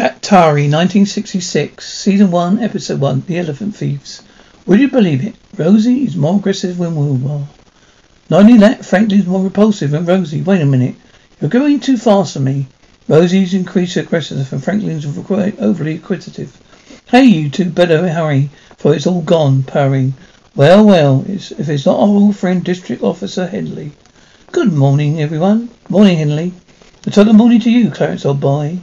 Daktari, 1966, Season 1, Episode 1, The Elephant Thieves. Would you believe it? Rosie is more aggressive than Wilbur. Not only that, Franklin's more repulsive than Rosie. Wait a minute. You're going too fast for me. Rosie's increased aggressiveness and Franklin's overly acquisitive. Hey, you two, better hurry, for it's all gone, purring. Well, well, it's, if it's not our old friend District Officer Henley. Good morning, everyone. Morning, Henley. A total morning to you, Clarence, old boy.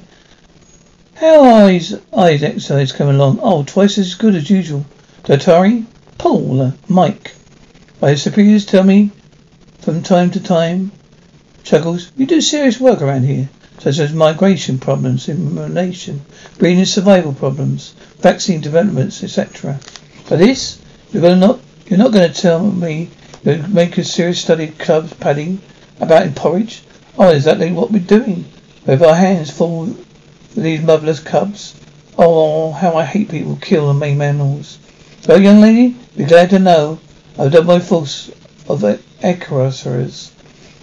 How his eyes exercise coming along? Oh, twice as good as usual. Daktari, Paul, Mike. My superiors tell me from time to time, chuckles, you do serious work around here, such as migration problems, immunization, breeding survival problems, vaccine developments, etc. But this, you're not, you're not gonna tell me you make a serious study of clubs padding about in porridge? Oh, exactly what we're doing. With our hands full these motherless cubs. Oh, how I hate people kill and maim animals. Well, young lady, be glad to know I've done my force of equerries.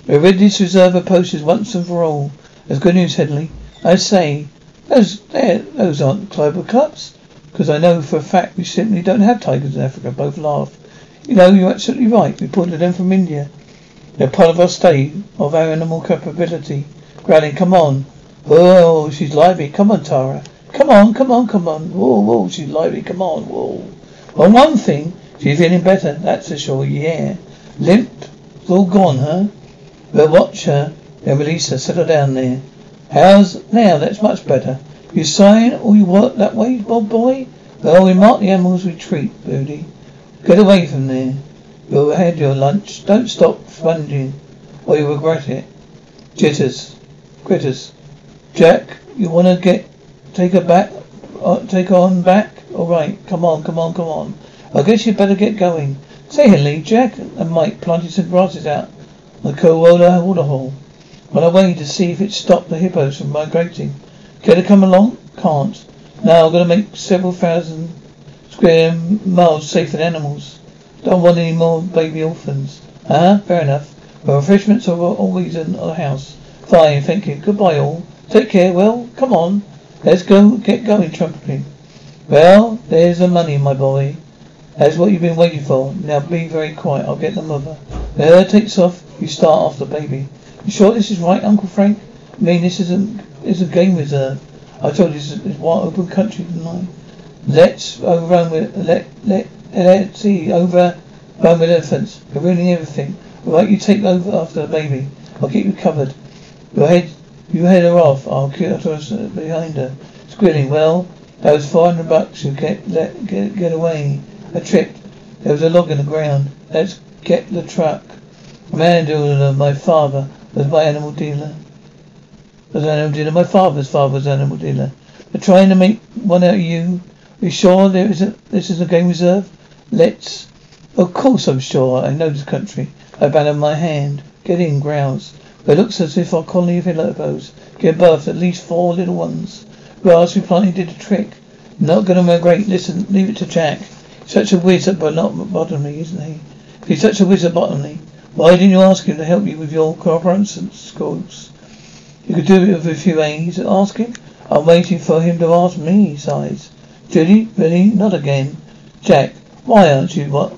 We're ready to reserve our posters once and for all. That's good news, Hedley. I say, those those aren't tribal clubs. Because I know for a fact we simply don't have tigers in Africa. Both laughed. You know, you're absolutely right. We imported them from India. They're part of our state of our animal capability. Growling, come on. Oh, she's lively. Come on, Tara. Come on, come on, come on. Whoa, whoa, she's lively. Come on, whoa. Well, one thing, she's feeling better. That's for sure. Yeah. Limp. All gone, huh? We'll watch her. Then release her. Settle down there. How's now? That's much better. You sighing or oh, you work that way, Bob boy? Well, we mark the animals we treat, Booty. Get away from there. You'll have your lunch. Don't stop sponging, or you'll regret it. Jitters. Critters. Jack, you want to get take her back, uh, take her on back? All right, come on, come on, come on. I guess you'd better get going. Say, Henley, Jack and Mike planted some grasses out the Corolla waterhole on our way to see if it stopped the hippos from migrating. Care to come along? Can't. Now I'm going to make several thousand square miles safe for animals. Don't want any more baby orphans. Huh? Fair enough. But refreshments are always in the house. Fine, thank you. Goodbye all. Take care. Well, come on. Let's go get going, trumpeting. Well, there's the money, my boy. That's what you've been waiting for. Now be very quiet. I'll get the mother. There it takes off. You start off the baby. You sure this is right, Uncle Frank? I mean, this isn't is a game reserve. I told you this is wide open country, didn't Let's overrun with let let let's see over run with elephants. You're ruining everything. All right, you take over after the baby. I'll keep you covered. Your head you head her off. I'll kill us behind her. Squealing. Well, that was four hundred bucks. You get let get get away. I tripped. There was a log in the ground. Let's get the truck. Mandela, uh, my father, was my animal dealer. Was an animal dealer. My father's father was an animal dealer. They're trying to make one out of you. Are you sure there is a, this is a game reserve? Let's. Of course I'm sure. I know this country. I abandoned my hand. Get in, growls. It looks as if our colony of hippos gave birth to at least four little ones. Grass planted did a trick. Not gonna migrate. Listen, leave it to Jack. He's such a wizard but not bottomly, isn't he? He's such a wizard bottomly, why didn't you ask him to help you with your cooperation schools? You could do it with a few A's. Ask him. I'm waiting for him to ask me, he sighs. Judy, really? Not again. Jack, why aren't you what,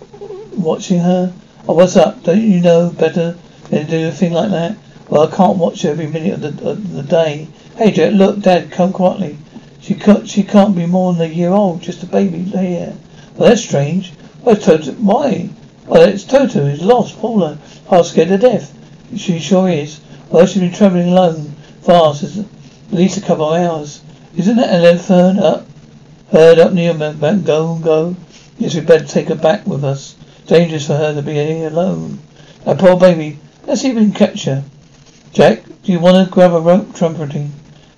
watching her? Oh, what's up? Don't you know better than to do a thing like that? I can't watch every minute of the, of the day. Hey, Jack, look, Dad, come quietly. She can't, she can't be more than a year old, just a baby here. Well, that's strange. Well, Toto, why? Well, it's Toto. He's lost. Paula, half scared to death. She sure is. Well, she's been travelling alone, fast, at least a couple of hours. Isn't that an elephant up? Heard up near back, go, go. Yes, we'd better take her back with us. Dangerous for her to be here alone. That poor baby. Let's see if we can catch her. Jack, do you want to grab a rope trumpeting?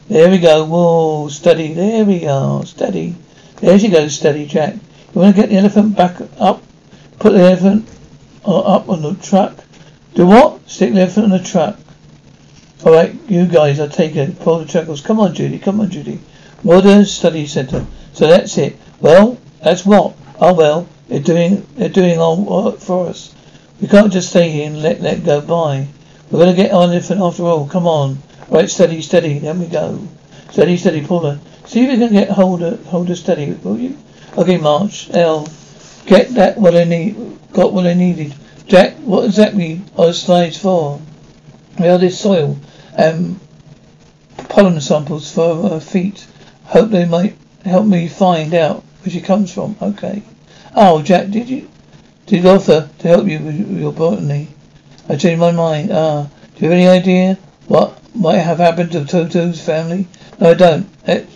There we go. Whoa, steady. There we are. Steady. There she goes, steady, Jack. You want to get the elephant back up? Put the elephant uh, up on the truck. Do what? Stick the elephant on the truck. All right, you guys, I'll take it. Pull the chuckles. Come on, Judy. Come on, Judy. Wameru Study Center. So that's it. Well, that's what. Oh well, they're doing they're doing all work for us. We can't just stay here and let that go by. We're gonna get on elephant after all. Come on. Right, steady, steady. Then we go. Steady, steady, pull her. See if we can get hold of hold her steady, will you? Okay, Marsh. L. Get that what I need got what I needed. Jack, what exactly are the slides for? Well, this soil and pollen samples for her feet. Hope they might help me find out where she comes from. Okay. Oh, Jack, did you did offer to help you with your botany? I changed my mind. Ah, do you have any idea what might have happened to Toto's family? No, I don't. That's,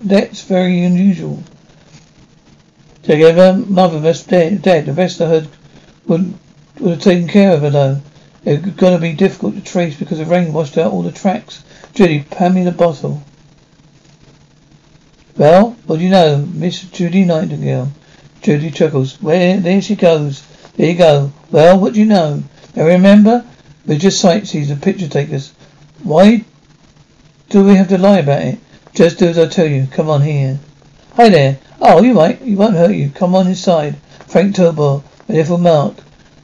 that's very unusual. Together, mother was dead, dead. The rest of her would, would have taken care of her, though. It's gonna be difficult to trace because the rain washed out all the tracks. Judy, hand me the bottle. Well, what do you know? Miss Judy Nightingale. Judy chuckles. Where? There she goes. There you go. Well, what do you know? Now remember, we're just sightseers and picture takers. Why do we have to lie about it? Just do as I tell you. Come on here. Hi there. Oh, you might. You won't hurt you. Come on inside. Frank Tobor, my little Mark.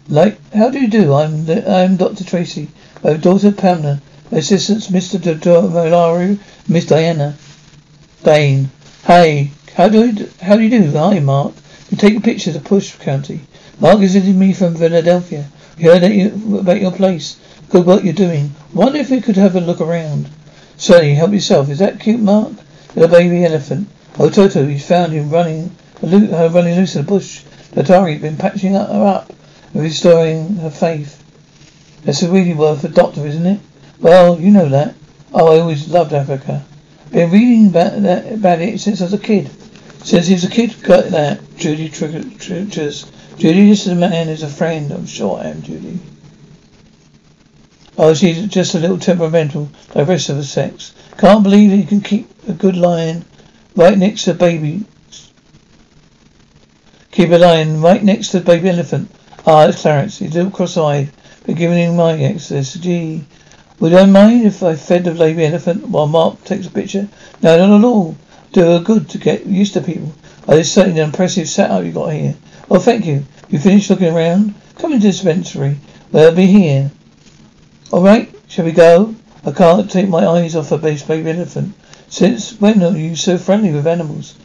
Like, how do you do? I'm the, I'm Dr. Tracy. My daughter Pamela. My assistants, Mr. Makula, Miss Diana. Dane. Hey, how do you, how do you do? Hi, Mark. You take pictures of the Push County. Mark is visiting me from Philadelphia. Heard that you, about your place. Good work you're doing. Wonder if we could have a look around. Certainly, help yourself. Is that cute, Mark? Little baby elephant. Oh, Toto, he's found him running, uh, running loose in the bush. Daktari's been patching her up and restoring her faith. That's a really worth a doctor, isn't it? Well, you know that. Oh, I always loved Africa. Been reading about that about it since I was a kid. Since he was a kid, got that. Judy triggers. Judy, this is a man is a friend. I'm sure I am, Judy. Oh, she's just a little temperamental, like the rest of her sex. Can't believe that you can keep a good lion right next to baby. Keep a lion right next to the baby elephant. Ah, it's Clarence. He's a little cross-eyed, but giving him my access. Gee, would I mind if I fed the baby elephant while Mark takes a picture? No, not at all. Do her good to get used to people. Oh, it's certainly an impressive setup you got here. Well, thank you. You finished looking around? Come into the dispensary. Well, be here. All right, shall we go? I can't take my eyes off a base baby elephant. Since when are you so friendly with animals?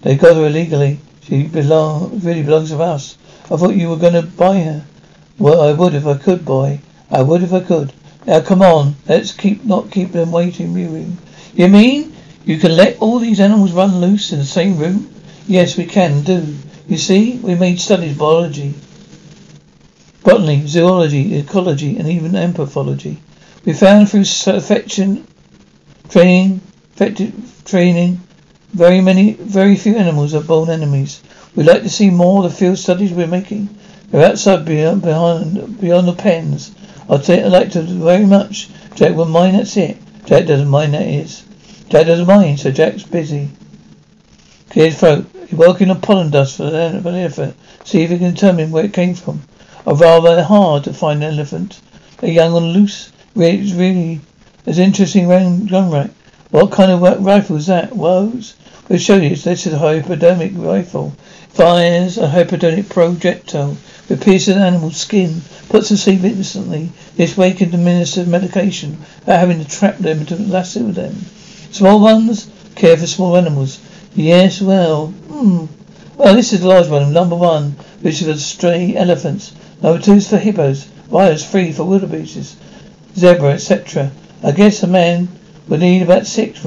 They got her illegally. She belong really belongs to us. I thought you were going to buy her. Well, I would if I could, boy. I would if I could. Now, come on. Let's keep not keep them waiting, mewing. You mean you can let all these animals run loose in the same room? Yes, we can do. You see, we made studies biology, botany, zoology, ecology, and even anthropology. We found through affection, training, effective training, very many, very few animals are born enemies. We'd like to see more of the field studies we're making. They're outside beyond, behind, beyond the pens. I'd, I'd like to very much. Jack will mind, that's it. Jack doesn't mind, that is. Jack doesn't mind, so Jack's busy. His throat. He's working on pollen dust for the, elephant. See if he can determine where it came from. Or rather hard to find an elephant. They're young and loose. It's really as interesting gun rack. What kind of rifle is that? Woes? We'll show you. This is a hypodermic rifle. Fires a hypodermic projectile with pierces an animal's skin. Puts to sleep instantly. This way can administer medication without having to trap them to lasso them. Small ones care for small animals. Yes, well, hmm. Well, this is the large one, number one, which is for stray elephants. Number two is for hippos. Wires three for wildebeestes, zebra, etc. I guess a man would need about six.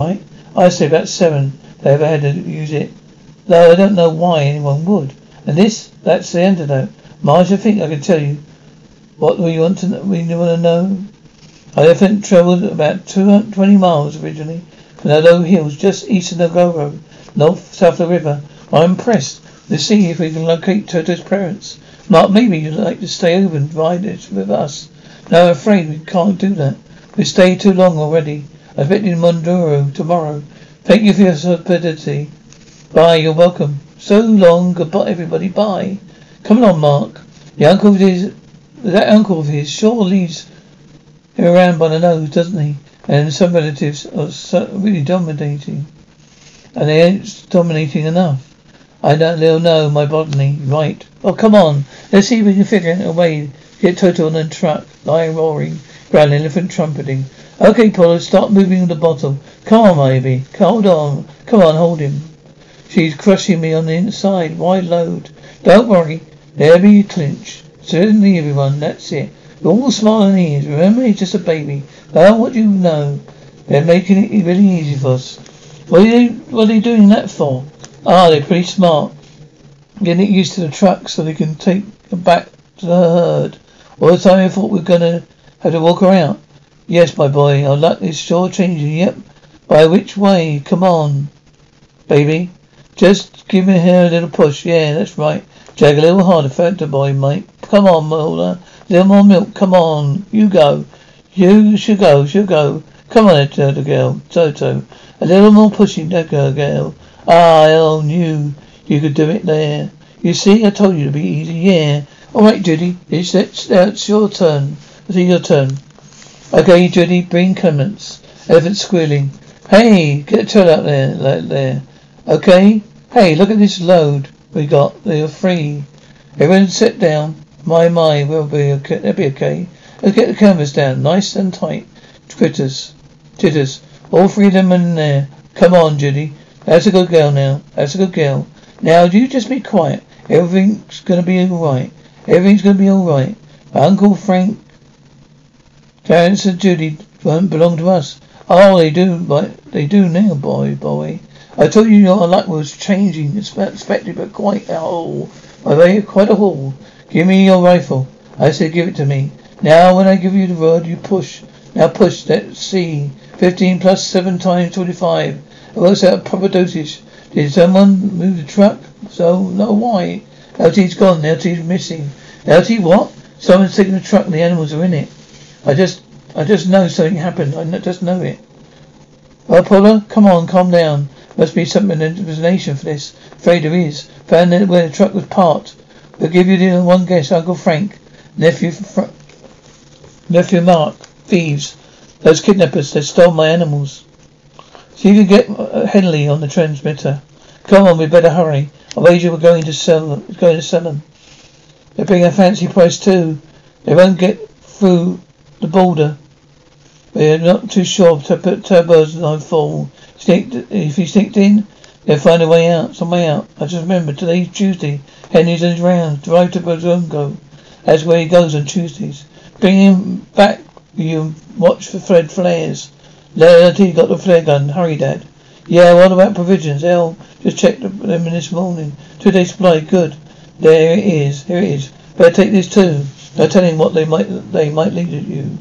Right? I say about seven. They ever had to use it. Though I don't know why anyone would. And this, that's the antidote. Marsh, I think I can tell you what we want to we want to know. I elephant travelled about 220 miles originally from the low hills just east of the railroad, north south of the river. I'm impressed. Let's see if we can locate Toto's parents. Mark, maybe you'd like to stay over and ride it with us. No, I'm afraid we can't do that. We stayed too long already. I bet in Monduro tomorrow. Thank you for your hospitality. Bye, you're welcome. So long, goodbye everybody, bye. Come along, Mark. The uncle of his, that uncle of his sure leads him around by the nose, doesn't he? And some relatives are so really dominating. And they ain't dominating enough. I don't they'll know my botany, right. Oh, come on. Let's see if we can figure out a way to get Toto on the truck, lying roaring, growling, elephant trumpeting. Okay, Paula, stop moving the bottle. Come on, baby. Hold on. Come on, hold him. She's crushing me on the inside. Why load. Don't worry. There be clinch. Certainly, everyone. That's it. You're all smiling ears. Remember, he's just a baby. Now, what do you know? They're making it really easy for us. What are they, what are doing that for? Ah, they're pretty smart. Getting it used to the truck so they can take it back to the herd. All the time I thought we were gonna have to walk around. Yes, my boy, our luck is sure changing. Yep. By which way? Come on, baby. Just give me here a little push. Yeah, that's right. Jag a little harder, factor boy, mate. Come on, Mulder. A little more milk. Come on. You go. You should go. Should go. Come on, little girl. Toto. A little more pushing, that girl. Ah, I knew you could do it there. You see, I told you to be easy. Yeah. All right, Judy. It's, it's, it's your turn. It's your turn. Okay, Judy, bring Clements. Elephant squealing. Hey, get a turn out there, like there. Okay. Hey, look at this load we got. They're free. Everyone sit down. My, my, we'll be okay. They'll be okay. Let's get the canvas down, nice and tight. Critters. Jitters. All three of them in there. Come on, Judy. That's a good girl now. That's a good girl. Now, do you just be quiet. Everything's gonna be alright. Everything's gonna be alright. Uncle Frank Clarence and Judy don't belong to us. Oh, they do, but they do now, boy, boy. I told you your luck was changing, expected, but quite a hole. My way, quite a hole. Give me your rifle. I said, give it to me. Now, when I give you the word, you push. Now push. Let's see. Fifteen plus seven times twenty-five. It works out proper dosage. Did someone move the truck? So, no, why? LT's gone. LT's missing. LT what? Someone's taken the truck and the animals are in it. I just, I just know something happened. I just know it. Well, Paula, come on, calm down. Must be something some explanation for this. Afraid there is. Found it where the truck was parked. We'll give you the one guess. Uncle Frank, nephew, Fr- nephew Mark, thieves, those kidnappers. They stole my animals. So you can get uh, Henley on the transmitter. Come on, we better hurry. I wager we're going to sell them. Going to sell them. They bring a fancy price too. They won't get through the border. We're not too sure to put turbos on full. if you sneaked in, they'll find a way out, some way out. I just remember today's Tuesday. Henry's rounds. Drive to Bozongo. That's where he goes on Tuesdays. Bring him back. You watch for Fred flares. He got the flare gun. Hurry, Dad. Yeah, what about provisions? El just checked them this morning. Two days supply. Good. There it is. Here it is. Better take this too. No telling what they might they might lead at you.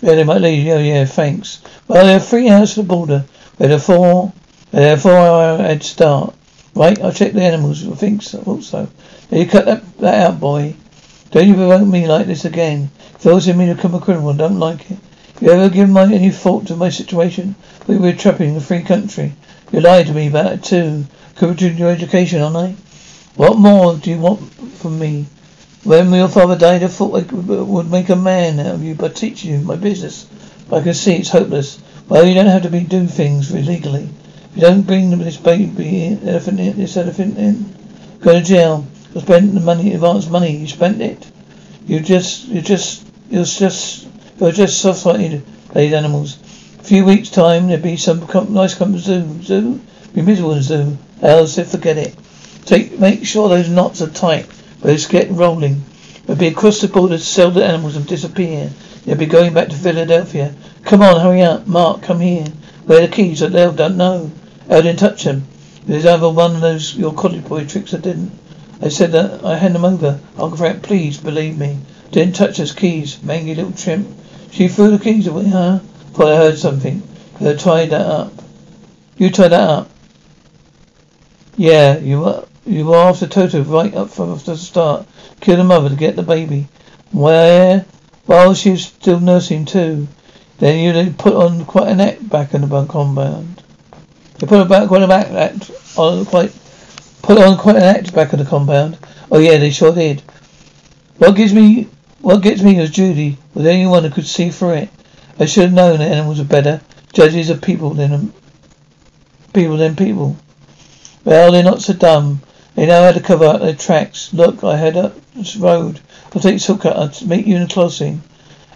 Yeah, they might lead you. Oh, yeah, thanks. Well, they're three hours to the border. Where the four, where the four hour head start. Right, I'll check the animals. I think so, also. Now you cut that, that out, boy. Don't you provoke me like this again. Forcing me to become a criminal. Don't like it. You ever given my, any thought to my situation? We were trapping a free country. You lied to me about it too. Covered your education, aren't I? What more do you want from me? When your father died, I thought I uh, would make a man out of you by teaching you my business. But I can see it's hopeless. Well, you don't have to be do things illegally. If you don't bring this baby elephant in, this elephant in, go to jail. You spent the money, advance money. You spent it. You just, you just, you're just, you're just soft-hearted, these animals. A few weeks' time, there'll be some com- nice company zoo. Zoo? Be miserable in zoo. Else, forget it. Take, make sure those knots are tight. Let's get rolling. We'll be across the border to sell the animals and disappear. They'll be going back to Philadelphia. Come on, hurry up. Mark, come here. Where are the keys? I don't know. I didn't touch them. There's either one of those your college boy tricks I didn't. I said that I hand them over. Uncle Frank, please believe me. Didn't touch those keys. Mangy little chimp. She threw the keys away, huh? Thought I heard something. Could have tied that up. You tied that up. Yeah, you were you were after Toto right up from the start. Killed the mother to get the baby. Where? While she was still nursing too. Then you put on quite an act back in the compound. You put quite an act on quite put on quite an act back in the compound. Oh yeah, they sure did. What gives me what gets me is Judy was anyone who could see through it. I should have known that animals are better judges of people than people than people. Well, they're not so dumb. They know how to cover up their tracks. Look, I head up this road. I'll take Suka. I'll meet you in the crossing.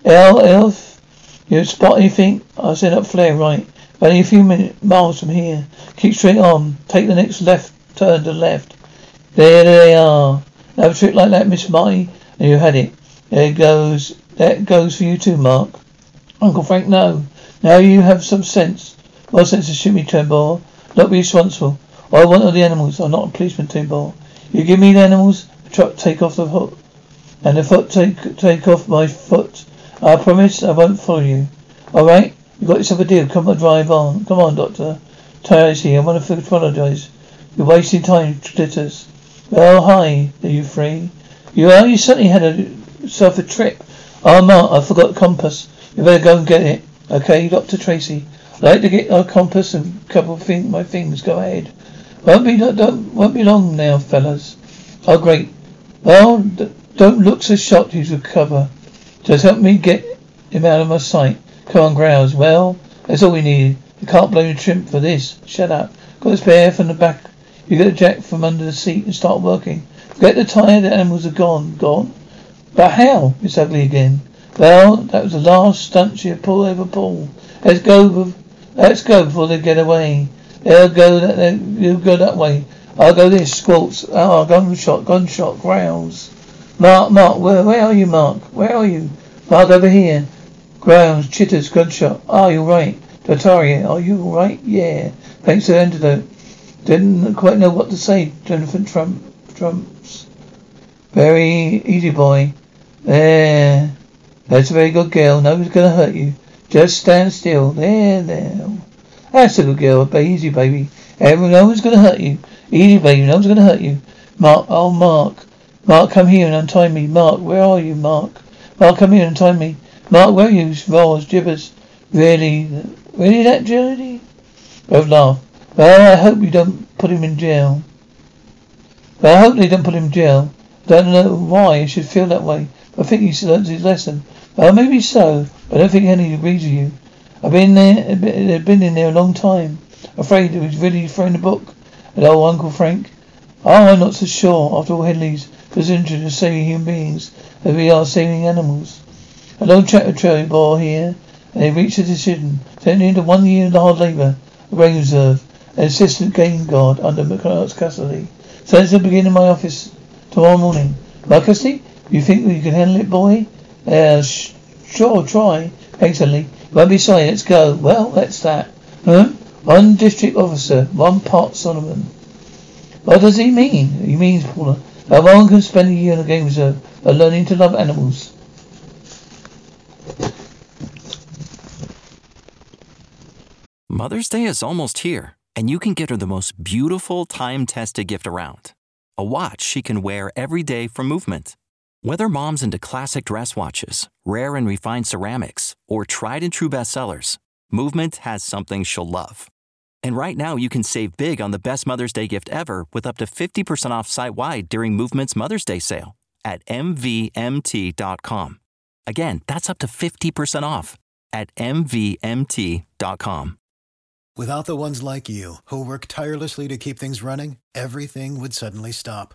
El, Elf, you spot anything? I'll send up flare right. Only a few minutes, miles from here. Keep straight on. Take the next left turn to the left. There they are. Have a trick like that, Miss Marty, and you had it. There goes. That goes for you too, Mark. Uncle Frank, no. Now you have some sense. More sense shoot me, Turnbull. Not be responsible. All I want are the animals. I'm not a policeman, Turnbull. You give me the animals, the truck take off the hook. And the foot take take off my foot. I promise I won't follow you. Alright? You got yourself a deal. Come on, drive on. Come on, Doctor. Tracy, I want to apologize. You're wasting time, Glitters. Well, hi. Are you free? You are? You certainly had a, yourself a trip. Ah, oh, Mark, I forgot the compass. You better go and get it. Okay, Dr. Tracy. I'd like to get our compass and couple of my things. Go ahead. Won't be, don't, won't be long now, fellas. Oh, great. Well, don't look so shocked he's recover. Just help me get him out of my sight. Come on, Growls. Well, that's all we need. You can't blame the trimp for this. Shut up. Got the spare from the back. You get a jack from under the seat and start working. Forget the tire, the animals are gone. Gone? But how? It's ugly again. Well, that was the last stunt she pulled over Paul. Let's go. Let's go before they get away. They'll go that. You go that way. I'll go this. Squawks. Oh, gunshot. Gunshot. Growls. Mark. Mark. Where? Where are you, Mark? Where are you? Mark, over here. Growls. Chitters. Gunshot. Oh, you're right. Daktari. Are you all right? Yeah. Thanks for the antidote. Didn't quite know what to say. Jonathan Trump. Trumps. Very easy, boy. There. That's a very good girl. Nobody's gonna hurt you. Just stand still. There, there. That's a good girl. But easy, baby. Everyone, no one's gonna hurt you. Easy, baby. No one's gonna hurt you. Mark, oh, Mark. Mark, come here and untie me. Mark, where are you, Mark? Mark, come here and untie me. Mark, where are you? Roars, gibbers. Really? Really that Judy? Both laugh. Well, I hope you don't put him in jail. Well, I hope they don't put him in jail. Don't know why I should feel that way. I think he's learned his lesson. Well, maybe so, but I don't think any agrees with you. I've been there, been in there a long time. Afraid it was really throwing the book at old Uncle Frank. Oh, I'm not so sure. After all, Hedley's position in saving human beings as we are saving animals. A long chat with Cherry Ball here, and they reached a decision, sending into one year of hard labour, a grain reserve, an assistant game guard under McCullough's custody. Sentence to begin in my office tomorrow morning. My custody? You think you can handle it, boy? Uh, sh- sure, try. Excellently. Won't be sorry. Let's go. Well, that's that. Huh? One district officer, one part Solomon. What does he mean? He means, Paula, that one can spend a year in a game reserve by learning to love animals. Mother's Day is almost here, and you can get her the most beautiful time tested gift around a watch she can wear every day for movement. Whether mom's into classic dress watches, rare and refined ceramics, or tried and true bestsellers, Movement has something she'll love. And right now, you can save big on the best Mother's Day gift ever with up to 50% off site wide during Movement's Mother's Day sale at MVMT.com. Again, that's up to 50% off at MVMT.com. Without the ones like you, who work tirelessly to keep things running, everything would suddenly stop.